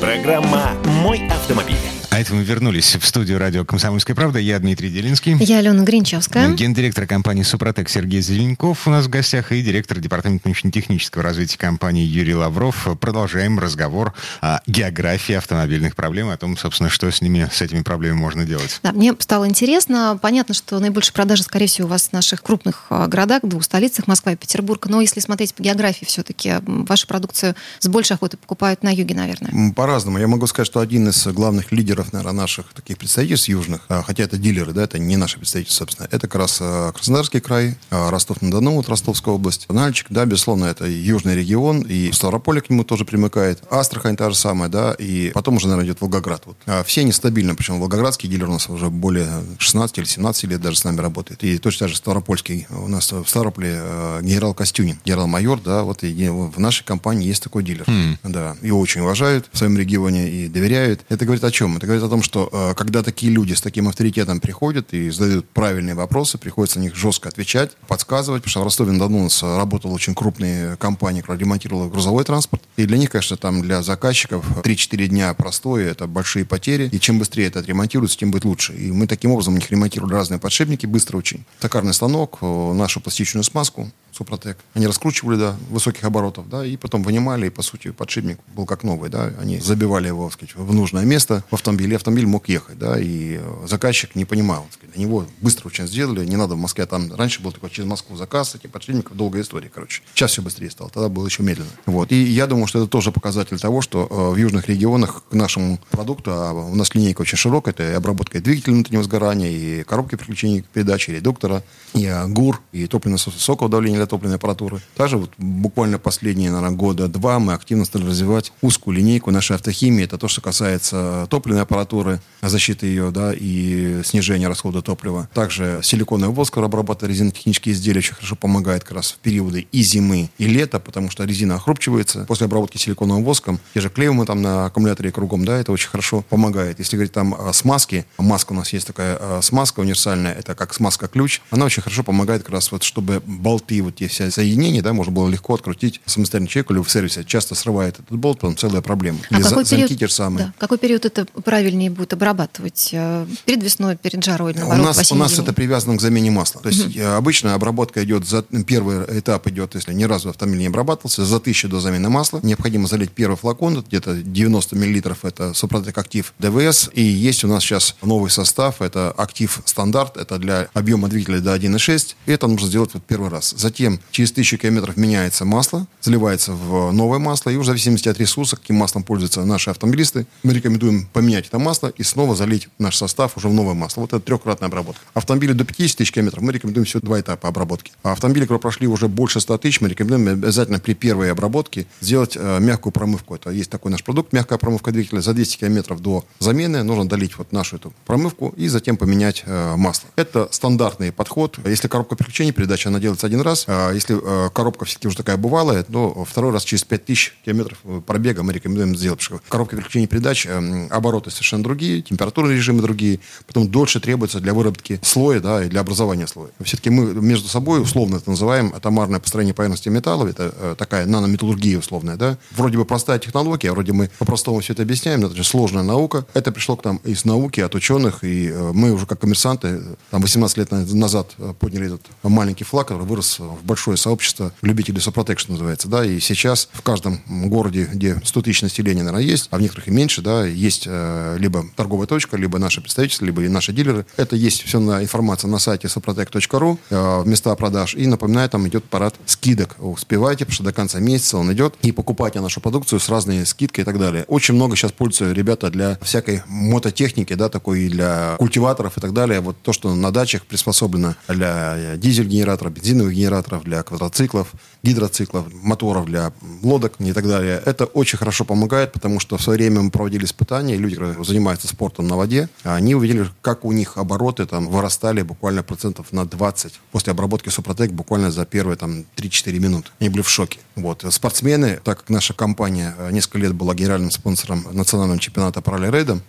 Программа «Мой автомобиль». А это мы вернулись в студию радио «Комсомольская правда». Я Дмитрий Делинский. Я Алена Гринчевская. Гендиректор компании «Супротек» Сергей Зеленков у нас в гостях и директор департамента научно-технического развития компании Юрий Лавров. Продолжаем разговор о географии автомобильных проблем, о том, собственно, что с ними, с этими проблемами можно делать. Да, мне стало интересно. Понятно, что наибольшие продажи, скорее всего, у вас в наших крупных а, городах, двух столицах, Москва и Петербург. Но если смотреть по географии, все-таки вашу продукцию с большей охотой покупают на юге, наверное. По-разному. Я могу сказать, что один из главных лидеров лидеров, наверное, наших таких представительств южных, а, хотя это дилеры, да, это не наши представительства, собственно, это как раз а, Краснодарский край, а, Ростов-на-Дону, вот Ростовская область, Нальчик, да, безусловно, это южный регион, и Ставрополь к нему тоже примыкает, Астрахань та же самая, да, и потом уже, наверное, идет Волгоград. Вот. Все нестабильны, причем волгоградский дилер у нас уже более 16 или 17 лет даже с нами работает, и точно так же Ставропольский, у нас в Ставрополе генерал Костюнин, генерал-майор, да, вот и в нашей компании есть такой дилер, mm. да, его очень уважают в своем регионе и доверяют. Это говорит о чем? Это говорит о том, что э, когда такие люди с таким авторитетом приходят и задают правильные вопросы, приходится на них жестко отвечать, подсказывать, потому что в Ростове-на-Дону у нас работала очень крупная компания, которая ремонтировала грузовой транспорт. И для них, конечно, там для заказчиков 3-4 дня простое, это большие потери. И чем быстрее это отремонтируется, тем будет лучше. И мы таким образом у них ремонтировали разные подшипники, быстро очень. Токарный станок, нашу пластичную смазку, Супротек. Они раскручивали до высоких оборотов, да, и потом вынимали, и, по сути, подшипник был как новый, да, они забивали его, сказать, в нужное место в автомобиле, автомобиль мог ехать, да, и э, заказчик не понимал, сказать, него быстро очень сделали, не надо в Москве, там раньше был такой через Москву заказ этих подшипников, долгая история, короче. Сейчас все быстрее стало, тогда было еще медленно. Вот, и я думаю, что это тоже показатель того, что э, в южных регионах к нашему продукту, а у нас линейка очень широкая, это и обработка и двигателя внутреннего сгорания, и коробки переключения передачи, и редуктора, и э, ГУР, и топливно-высокого давления для топливной аппаратуры. Также вот буквально последние, наверное, года два мы активно стали развивать узкую линейку нашей автохимии. Это то, что касается топливной аппаратуры, защиты ее, да, и снижения расхода топлива. Также силиконовый воск обрабатывает резинотехнические изделия, очень хорошо помогает как раз в периоды и зимы, и лета, потому что резина охрупчивается. После обработки силиконовым воском, те же клеевы там на аккумуляторе кругом, да, это очень хорошо помогает. Если говорить там о смазке, маска у нас есть такая а, смазка универсальная, это как смазка-ключ, она очень хорошо помогает как раз вот, чтобы болты, вот те все соединения, да, можно было легко открутить самостоятельно человеку или в сервисе. Часто срывает этот болт, потом целая проблема. А Или какой за- период, самые. да, какой период это правильнее будет обрабатывать? Э, Перед весной, перед жарой, У наоборот, нас, у нас это привязано к замене масла. То есть э, обычно обработка идет за первый этап идет, если ни разу автомобиль не обрабатывался, за тысячу до замены масла. Необходимо залить первый флакон, где-то 90 миллилитров, это Супротек Актив ДВС. И есть у нас сейчас новый состав, это Актив Стандарт, это для объема двигателя до 1.6. И это нужно сделать вот первый раз. Затем через тысячу километров меняется масло, заливается в новое масло, и уже в зависимости от ресурса, каким маслом пользуются наши автомобилисты, мы рекомендуем поменять это масло и снова залить наш состав уже в новое масло. Вот это трехкратная обработка. Автомобили до 50 тысяч километров мы рекомендуем всего два этапа обработки. А автомобили, которые прошли уже больше 100 тысяч, мы рекомендуем обязательно при первой обработке сделать э, мягкую промывку. Это есть такой наш продукт, мягкая промывка двигателя. За 200 километров до замены нужно долить вот нашу эту промывку и затем поменять э, масло. Это стандартный подход. Если коробка переключения передачи, она делается один раз. А если э, коробка все-таки уже такая бывалая, то второй раз через 5000 километров э, пробега мы рекомендуем сделать. Потому что коробка переключения передач, э, обороты совершенно другие, температурные режимы другие. Потом дольше требуется для выработки слоя да, и для образования слоя. Все-таки мы между собой, условно это называем, атомарное построение поверхности металлов. Это э, такая нанометаллургия условная. Да? Вроде бы простая технология, вроде мы по-простому все это объясняем, но это же сложная наука. Это пришло к нам из науки, от ученых, и мы уже как коммерсанты там 18 лет на- назад подняли этот маленький флаг, который вырос в большое сообщество любителей Супротек, что называется, да, и сейчас в каждом городе, где 100 тысяч населения, наверное, есть, а в некоторых и меньше, да, есть э, либо торговая точка, либо наше представительство, либо и наши дилеры. Это есть все на информация на сайте suprotec.ru, э, места продаж. И напоминаю, там идет парад скидок. Успевайте, потому что до конца месяца он идет. И покупайте нашу продукцию с разной скидкой и так далее. Очень много сейчас пользуются ребята для всякой мототехники, да, такой и для культиваторов и так далее. Вот то, что на дачах приспособлено для э, дизель-генераторов, бензиновых генераторов, для квадроциклов, гидроциклов, моторов для лодок и так далее. Это очень хорошо помогает, потому что в свое время мы проводили испытания, и люди, которые занимаются спортом на воде, они увидели, как у них обороты там вырастали буквально процентов на 20 после обработки Супротек буквально за первые там 3-4 минуты. Они были в шоке. Вот. Спортсмены, так как наша компания э, несколько лет была генеральным спонсором национального чемпионата по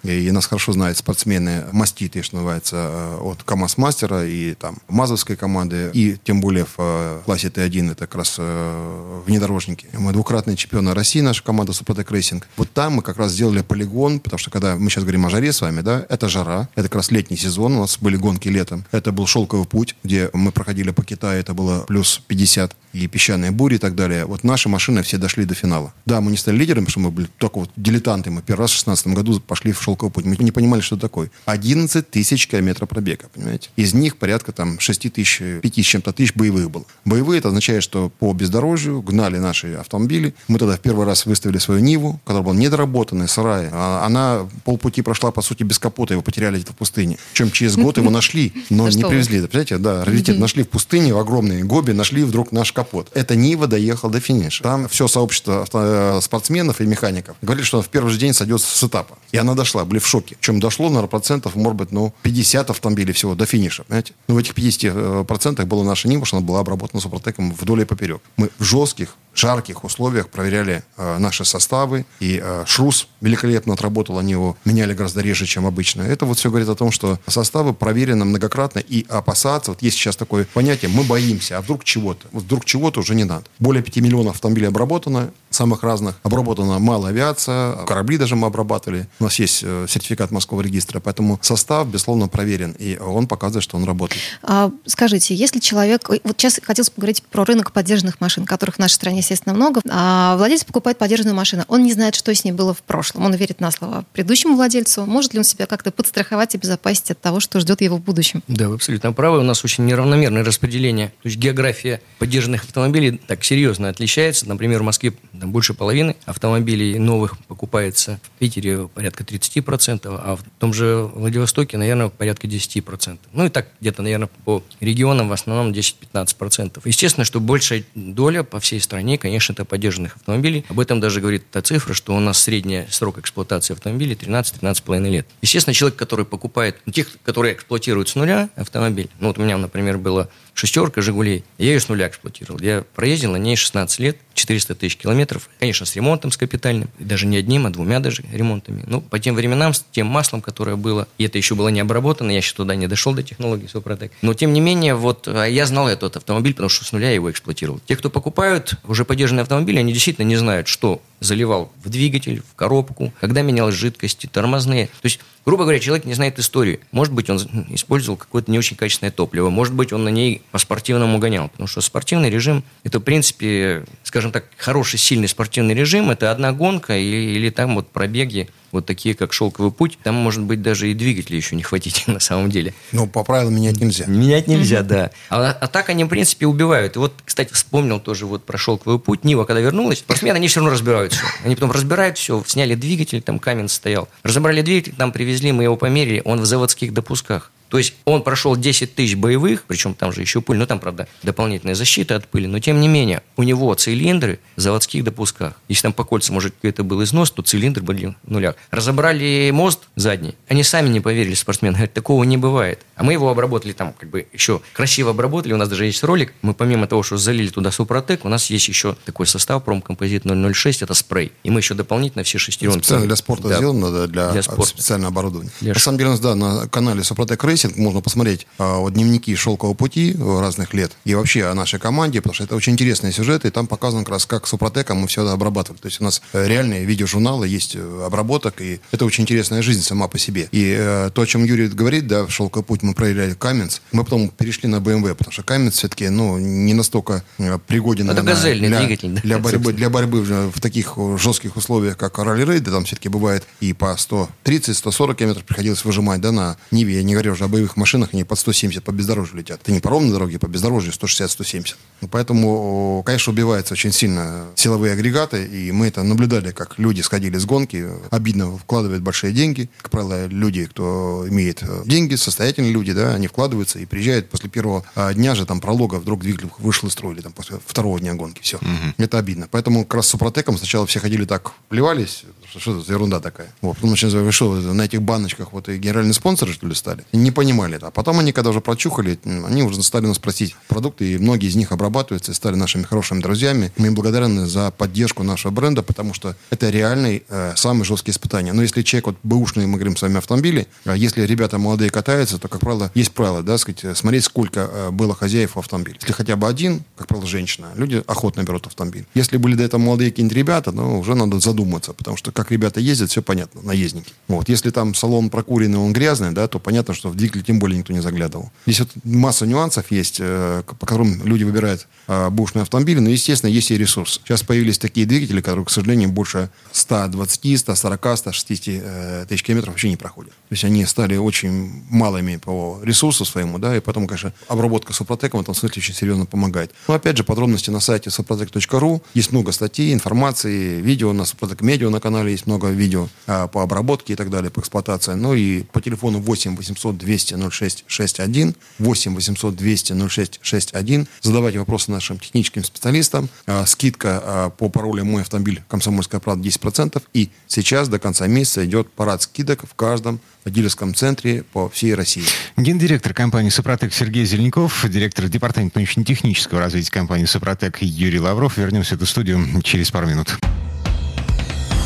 и нас хорошо знают спортсмены маститы, что называется, э, от КАМАЗ Мастера и там МАЗовской команды, и тем более в э, классе Т1 это как раз э, внедорожники. Мы двукратные чемпионы России, наша команда Супротек Racing. Вот там мы как раз сделали полигон, потому что когда мы сейчас говорим о жаре с вами, да, это жара, это как раз летний сезон, у нас были гонки летом. Это был шелковый путь, где мы проходили по Китаю, это было плюс 50 и песчаные бури и так далее. Вот наши машины все дошли до финала. Да, мы не стали лидерами, потому что мы были только вот дилетанты. Мы первый раз в 16 году пошли в шелковый путь. Мы не понимали, что это такое. 11 тысяч километров пробега, понимаете? Из них порядка там 6 тысяч, 5 с чем-то тысяч боевых было. Боевые, это означает, что по бездорожью гнали наши автомобили. Мы тогда в первый раз выставили свою Ниву, которая была недоработанная, сырая. А Она полпути прошла, по сути, без капота. Его потеряли где-то в пустыне. Причем через год его нашли, но не привезли. Представляете, да, раритет нашли в пустыне, в огромной Гоби, нашли вдруг наш капот. Это Нива доехал до финиша. Там все сообщество э, спортсменов и механиков говорили, что она в первый же день сойдет с этапа. И она дошла, были в шоке. Причем дошло, наверное, процентов, может быть, ну, 50 автомобилей всего до финиша, понимаете? Но в этих 50 э, процентах была наша Нива, что она была обработана Супротеком вдоль и поперек. Мы в жестких, жарких условиях проверяли э, наши составы, и э, Шрус великолепно отработал, они его меняли гораздо реже, чем обычно. Это вот все говорит о том, что составы проверены многократно, и опасаться, вот есть сейчас такое понятие, мы боимся, а вдруг чего-то, вот вдруг чего-то уже не надо. Более 5 миллионов автомобилей обработано, самых разных. Обработана малая авиация, корабли даже мы обрабатывали. У нас есть э, сертификат Москового регистра, поэтому состав, безусловно, проверен, и он показывает, что он работает. А, скажите, если человек... Вот сейчас хотелось поговорить про рынок поддержанных машин, которых в нашей стране, естественно, много. А владелец покупает поддержанную машину. Он не знает, что с ней было в прошлом. Он верит на слово предыдущему владельцу. Может ли он себя как-то подстраховать и безопасить от того, что ждет его в будущем? Да, вы абсолютно правы. У нас очень неравномерное распределение. То есть география поддержанных автомобилей так серьезно отличается. Например, в Москве там, больше половины автомобилей новых покупается. В Питере порядка 30%, а в том же Владивостоке, наверное, порядка 10%. Ну и так где-то, наверное, по регионам в основном 10-15%. Естественно, что большая доля по всей стране, конечно, это поддержанных автомобилей. Об этом даже говорит та цифра, что у нас средний срок эксплуатации автомобилей 13-13,5 лет. Естественно, человек, который покупает, ну, тех, которые эксплуатируют с нуля автомобиль, ну вот у меня, например, было шестерка «Жигулей». Я ее с нуля эксплуатировал. Я проездил на ней 16 лет, 400 тысяч километров. Конечно, с ремонтом, с капитальным. Даже не одним, а двумя даже ремонтами. Ну, по тем временам, с тем маслом, которое было, и это еще было не обработано, я еще туда не дошел до технологии Супротек. Но, тем не менее, вот а, я знал этот автомобиль, потому что с нуля его эксплуатировал. Те, кто покупают уже поддержанные автомобили, они действительно не знают, что заливал в двигатель, в коробку, когда менялась жидкости, тормозные. То есть Грубо говоря, человек не знает историю. Может быть, он использовал какое-то не очень качественное топливо. Может быть, он на ней по-спортивному гонял. Потому что спортивный режим – это, в принципе, скажем так, хороший, сильный спортивный режим. Это одна гонка или, или там вот пробеги вот такие, как «Шелковый путь», там, может быть, даже и двигателя еще не хватить на самом деле. Но по правилам менять нельзя. Менять нельзя, да. А, а так они, в принципе, убивают. И вот, кстати, вспомнил тоже вот про «Шелковый путь». Нива, когда вернулась, спортсмены, они все равно разбирают все. Они потом разбирают все, сняли двигатель, там камень стоял. Разобрали двигатель, там привезли, мы его померили, он в заводских допусках. То есть он прошел 10 тысяч боевых, причем там же еще пыль, ну там, правда, дополнительная защита от пыли, но тем не менее, у него цилиндры в заводских допусках. Если там по кольцам, может, какой-то был износ, то цилиндры были в нулях. Разобрали мост задний, они сами не поверили, спортсмены, говорят, такого не бывает. А мы его обработали там, как бы еще красиво обработали, у нас даже есть ролик, мы помимо того, что залили туда Супротек, у нас есть еще такой состав промкомпозит 006, это спрей. И мы еще дополнительно все шестеренки. Специально для спорта да, сделано, да, для, для спорта. специального оборудования. Для на самом деле, у нас, да, на канале Супротек Racing можно посмотреть а, вот, дневники шелкового пути разных лет и вообще о нашей команде, потому что это очень интересные сюжеты, и там показано как раз, как Супротеком мы все это обрабатывали. То есть у нас реальные видеожурналы есть э, обработок, и это очень интересная жизнь сама по себе. И э, то, о чем Юрий говорит, да, шелковый путь мы проверяли Cummins, мы потом перешли на BMW, потому что Cummins все-таки, ну, не настолько э, пригоден это для, двигатель, да, для, борьбы, для борьбы в, в таких жестких условиях, как ралли-рейды, там все-таки бывает и по 130-140 км приходилось выжимать, да, на Ниве, я не говорю уже о боевых машинах, они под 170 по бездорожью летят. Это не по ровной дороге, по бездорожью 160-170. Ну, поэтому, конечно, убивается очень сильно силовые агрегаты, и мы это наблюдали, как люди сходили с гонки, обидно вкладывают большие деньги. Как правило, люди, кто имеет э, деньги, состоятельные люди, да, они вкладываются и приезжают после первого а, дня же там пролога, вдруг двигатель вышел из строя, или там после второго дня гонки, все. Угу. Это обидно. Поэтому как раз с Супротеком сначала все ходили так, плевались, что, что это ерунда такая. Вот. Потом начали, вы что, на этих баночках вот и генеральные спонсоры, что ли, стали? Не понимали это. А потом они, когда уже прочухали, они уже стали нас просить продукты, и многие из них обрабатываются и стали нашими хорошими друзьями. Мы им благодарны за поддержку нашего бренда, потому что это реальный, э, самый жесткий испытания. Но если человек, вот бэушный, мы говорим с вами автомобили, а если ребята молодые катаются, то, как правило, есть правило, да, сказать, смотреть, сколько э, было хозяев в автомобиле. Если хотя бы один, как правило, женщина, люди охотно берут автомобиль. Если были до этого молодые какие-нибудь ребята, ну, уже надо задуматься, потому что как ребята ездят, все понятно, наездники. Вот. Если там салон прокуренный, он грязный, да, то понятно, что в двигатель тем более никто не заглядывал. Здесь вот масса нюансов есть, э, по которым люди выбирают э, бушные автомобили, но, естественно, есть и ресурс. Сейчас появились такие двигатели, которые, к сожалению, больше 120, 140, 160 тысяч километров вообще не проходят. То есть они стали очень малыми по ресурсу своему, да, и потом, конечно, обработка супротеком в этом смысле очень серьезно помогает. Но, опять же, подробности на сайте suprotec.ru. Есть много статей, информации, видео на Супротек Медиа на канале есть много видео а, по обработке и так далее, по эксплуатации. Ну и по телефону 8 800 200 06 61, 8 800 200 06 61. Задавайте вопросы нашим техническим специалистам. А, скидка а, по паролю «Мой автомобиль» Комсомольская правда 10%. И сейчас до конца месяца идет парад скидок в каждом дилерском центре по всей России. Гендиректор компании «Супротек» Сергей Зеленяков, директор департамента научно-технического развития компании «Супротек» Юрий Лавров. Вернемся в эту студию через пару минут.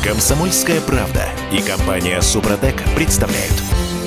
Комсомольская правда и компания «Супротек» представляют.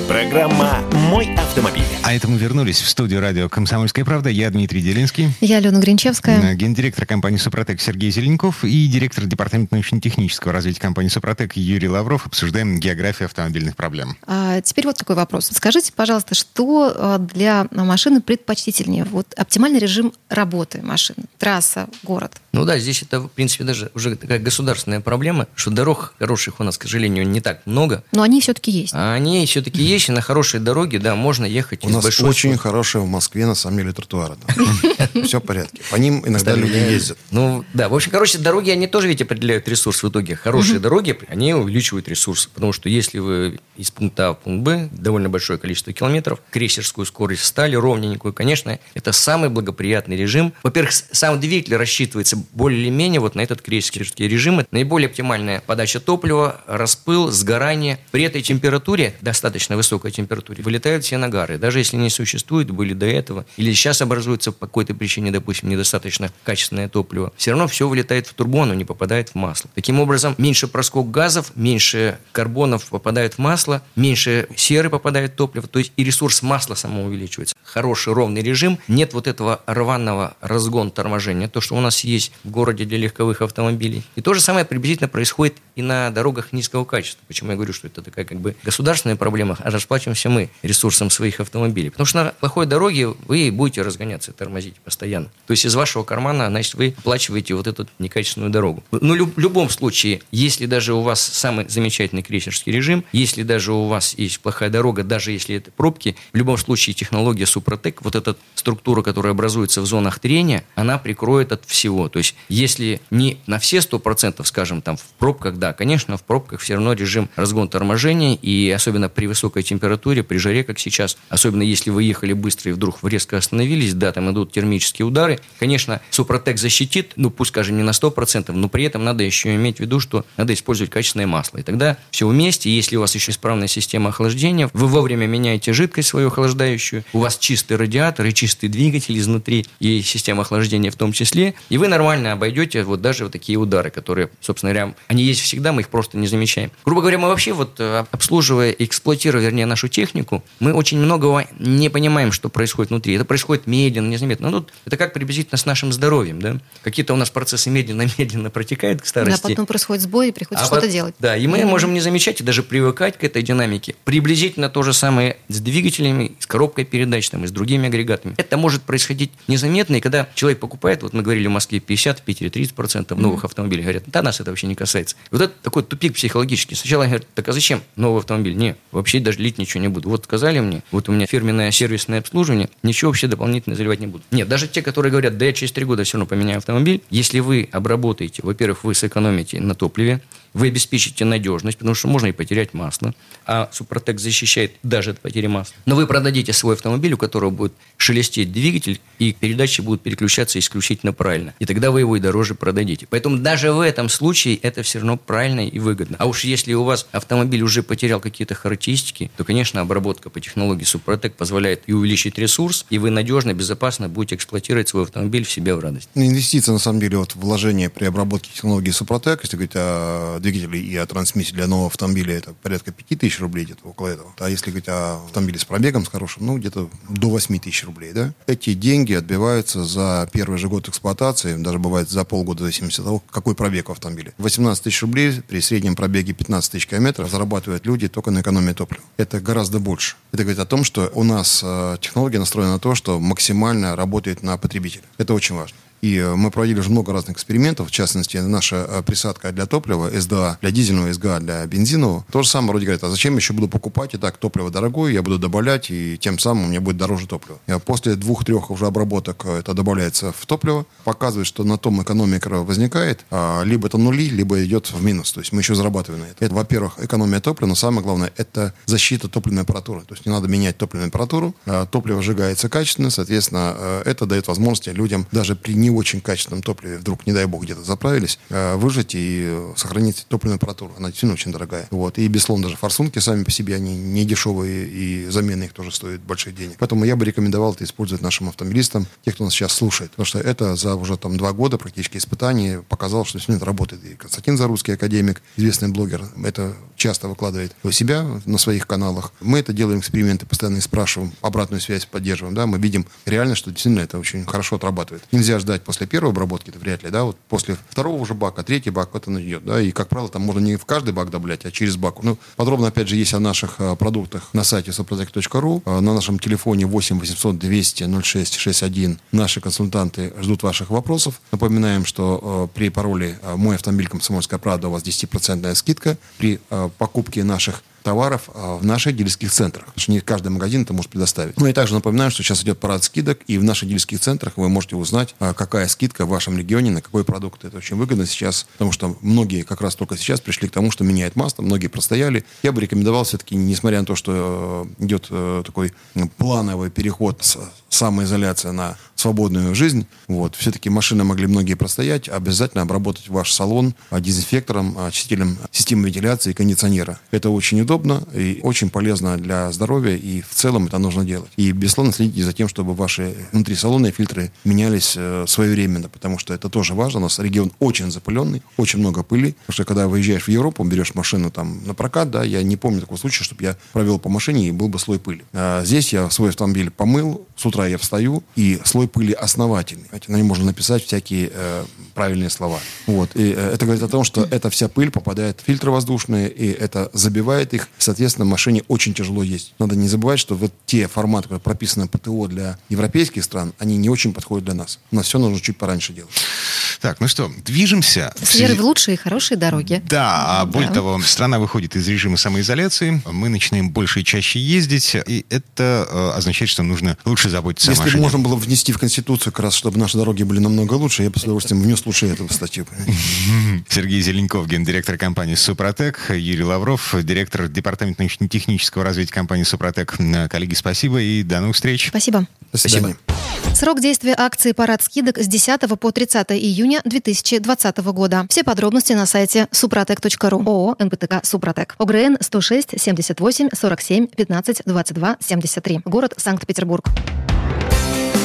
Программа «Мой автомобиль». А это мы вернулись в студию радио «Комсомольская правда». Я Дмитрий Делинский. Я Алена Гринчевская. Э, Гендиректор компании «Супротек» Сергей Зеленков и директор департамента научно-технического развития компании «Супротек» Юрий Лавров. Обсуждаем географию автомобильных проблем. А теперь вот такой вопрос. Скажите, пожалуйста, что э, для машины предпочтительнее? Вот оптимальный режим работы машины, трасса, город. Ну да, здесь это, в принципе, даже уже такая государственная проблема, что дорог хороших у нас, к сожалению, не так много. Но они все-таки есть. А они все-таки есть, и на хорошей дороге, да, можно ехать У из нас большой очень скоростью. хорошие в Москве, на самом деле, тротуары. Все в порядке. По ним иногда люди ездят. Ну, да. В общем, короче, дороги, они тоже ведь определяют ресурс в итоге. Хорошие дороги, они увеличивают ресурс. Потому что если вы из пункта А в пункт Б, довольно большое количество километров, крейсерскую скорость стали ровненькую, конечно, это самый благоприятный режим. Во-первых, сам двигатель рассчитывается более-менее вот на этот крейсерский режим. Наиболее оптимальная подача топлива, распыл, сгорание. При этой температуре, достаточно высокой температуре, вылетают все нагары. Даже если не существует, были до этого, или сейчас образуется по какой-то причине, допустим, недостаточно качественное топливо, все равно все вылетает в турбо, оно не попадает в масло. Таким образом, меньше проскок газов, меньше карбонов попадает в масло, меньше серы попадает в топливо, то есть и ресурс масла само увеличивается. Хороший ровный режим, нет вот этого рваного разгон торможения, то, что у нас есть в городе для легковых автомобилей. И то же самое приблизительно происходит и на дорогах низкого качества. Почему я говорю, что это такая как бы государственная проблема, а расплачиваемся мы ресурсом своих автомобилей. Потому что на плохой дороге вы будете разгоняться и тормозить постоянно. То есть из вашего кармана, значит, вы оплачиваете вот эту некачественную дорогу. Но в любом случае, если даже у вас самый замечательный крейсерский режим, если даже у вас есть плохая дорога, даже если это пробки, в любом случае технология Супротек, вот эта структура, которая образуется в зонах трения, она прикроет от всего. То есть если не на все 100%, скажем, там в пробках, да, конечно, в пробках все равно режим разгон торможения, и особенно при высокой температуре, при жаре, как сейчас, особенно если вы ехали быстро и вдруг резко остановились, да, там идут термические удары, конечно, Супротек защитит, ну, пусть, скажем, не на 100%, но при этом надо еще иметь в виду, что надо использовать качественное масло. И тогда все вместе, если у вас еще исправная система охлаждения, вы вовремя меняете жидкость свою охлаждающую, у вас чистый радиатор и чистый двигатель изнутри, и система охлаждения в том числе, и вы нормально обойдете вот даже вот такие удары, которые, собственно говоря, они есть всегда, мы их просто не замечаем. Грубо говоря, мы вообще вот э, обслуживая, эксплуатируя, вернее, нашу технику, мы очень многого не понимаем, что происходит внутри. Это происходит медленно, незаметно. Ну, тут это как приблизительно с нашим здоровьем, да? Какие-то у нас процессы медленно-медленно протекают к Да, старости. потом происходит сбой, и приходится А что-то делать. Да, и мы можем не замечать и даже привыкать к этой динамике. Приблизительно то же самое с двигателями, с коробкой передач там, и с другими агрегатами. Это может происходить незаметно, и когда человек покупает, вот мы говорили в Москве 50, в Питере 30% новых автомобилей, говорят, да, нас это вообще не касается. Вот это такой тупик психологический. Сначала говорят, так а зачем новый автомобиль? Не, вообще даже лить ничего не буду. Вот сказали мне, вот у меня фирменное сервисное обслуживание, ничего вообще дополнительно заливать не буду. Нет, даже те, которые говорят, да я через три года все равно поменяю автомобиль, если вы обработаете, во-первых, вы сэкономите на топливе, вы обеспечите надежность, потому что можно и потерять масло, а Супротек защищает даже от потери масла. Но вы продадите свой автомобиль, у которого будет шелестеть двигатель, и передачи будут переключаться исключительно правильно. И тогда вы его и дороже продадите. Поэтому даже в этом случае это все равно правильно и выгодно. А уж если у вас автомобиль уже потерял какие-то характеристики, то, конечно, обработка по технологии Супротек позволяет и увеличить ресурс, и вы надежно, безопасно будете эксплуатировать свой автомобиль в себе в радость. Ну, Инвестиции, на самом деле, вот вложение при обработке технологии Супротек, если говорить о двигателе и о трансмиссии для нового автомобиля, это порядка 5 тысяч рублей, где-то около этого. А если говорить о автомобиле с пробегом, с хорошим, ну, где-то до 8 тысяч рублей, да? Эти деньги отбиваются за первый же год эксплуатации, даже бывает за полгода, в зависимости от того, какой пробег у автомобиля. 18 тысяч рублей при среднем пробеге 15 тысяч километров зарабатывают люди только на экономии топлива. Это гораздо больше. Это говорит о том, что у нас э, технология настроена на то, что максимально работает на потребителя. Это очень важно. И э, мы проводили уже много разных экспериментов, в частности, наша э, присадка для топлива, СДА для дизельного, СГА для бензинового. То же самое вроде говорят, а зачем еще буду покупать, и так топливо дорогое, я буду добавлять, и тем самым мне будет дороже топливо. И после двух-трех уже обработок э, это добавляется в топливо, показывает, что на том экономика возникает, а, либо это нули, либо идет в минус. То есть мы еще зарабатываем на это. Это, во-первых, экономия топлива, но самое главное, это защита топливной аппаратуры. То есть не надо менять топливную аппаратуру, а топливо сжигается качественно, соответственно, э, это дает возможность людям даже при не очень качественном топливе вдруг, не дай бог, где-то заправились, э, выжать и сохранить топливную аппаратуру. Она действительно очень дорогая. Вот. И, безусловно, даже форсунки сами по себе, они не дешевые, и замена их тоже стоит больших денег. Поэтому я бы рекомендовал это использовать нашим автомобилистам, тех, кто нас сейчас слушает. Потому что это за уже там два года практически испытаний показало, что действительно работает. И Константин Зарусский, академик, известный блогер, это часто выкладывает у себя на своих каналах. Мы это делаем эксперименты, постоянно спрашиваем, обратную связь поддерживаем, да, мы видим реально, что действительно это очень хорошо отрабатывает. Нельзя ждать после первой обработки, это вряд ли, да, вот после второго уже бака, третий бак, вот он идет, да, и, как правило, там можно не в каждый бак доблять, а через бак. Ну, подробно, опять же, есть о наших а, продуктах на сайте soprotec.ru, а, на нашем телефоне 8 800 200 06 61. Наши консультанты ждут ваших вопросов. Напоминаем, что а, при пароле «Мой автомобиль Комсомольская правда» у вас 10% скидка при покупке наших товаров а, в наших дилерских центрах. Потому что не каждый магазин это может предоставить. Ну и также напоминаю, что сейчас идет парад скидок, и в наших дилерских центрах вы можете узнать, а, какая скидка в вашем регионе, на какой продукт. Это очень выгодно сейчас, потому что многие как раз только сейчас пришли к тому, что меняет масло, многие простояли. Я бы рекомендовал все-таки, несмотря на то, что э, идет э, такой плановый переход с самоизоляция на свободную жизнь, вот, все-таки машины могли многие простоять, обязательно обработать ваш салон а, дезинфектором, очистителем системы вентиляции и кондиционера. Это очень удобно и очень полезно для здоровья, и в целом это нужно делать. И, безусловно, следите за тем, чтобы ваши внутрисалонные фильтры менялись э, своевременно, потому что это тоже важно. У нас регион очень запыленный, очень много пыли. Потому что когда выезжаешь в Европу, берешь машину там на прокат, да, я не помню такого случая, чтобы я провел по машине и был бы слой пыли. А здесь я свой автомобиль помыл, с утра я встаю, и слой пыли основательный. Знаете, на нем можно написать всякие э, правильные слова. Вот. И э, это говорит о том, что эта вся пыль попадает в фильтры воздушные, и это забивает их, соответственно, машине очень тяжело ездить. Надо не забывать, что вот те форматы, которые прописаны ПТО для европейских стран, они не очень подходят для нас. У нас все нужно чуть пораньше делать. Так, ну что, движемся. С верой в лучшие и хорошие дороги. Да, а более да. того, страна выходит из режима самоизоляции, мы начинаем больше и чаще ездить, и это э, означает, что нужно лучше заботиться Если машине. Если можно было внести в Конституцию как раз, чтобы наши дороги были намного лучше, я бы с удовольствием внес лучше эту статью. Сергей Зеленков, гендиректор компании «Супротек», Юрий Лавров, директор департамента научно-технического развития компании «Супротек». Коллеги, спасибо и до новых встреч. Спасибо. До свидания. Срок действия акции «Парад скидок» с 10 по 30 июня 2020 года. Все подробности на сайте suprotec.ru. ООО «НПТК Супротек». ОГРН 106 78 47 15 22 73. Город Санкт-Петербург.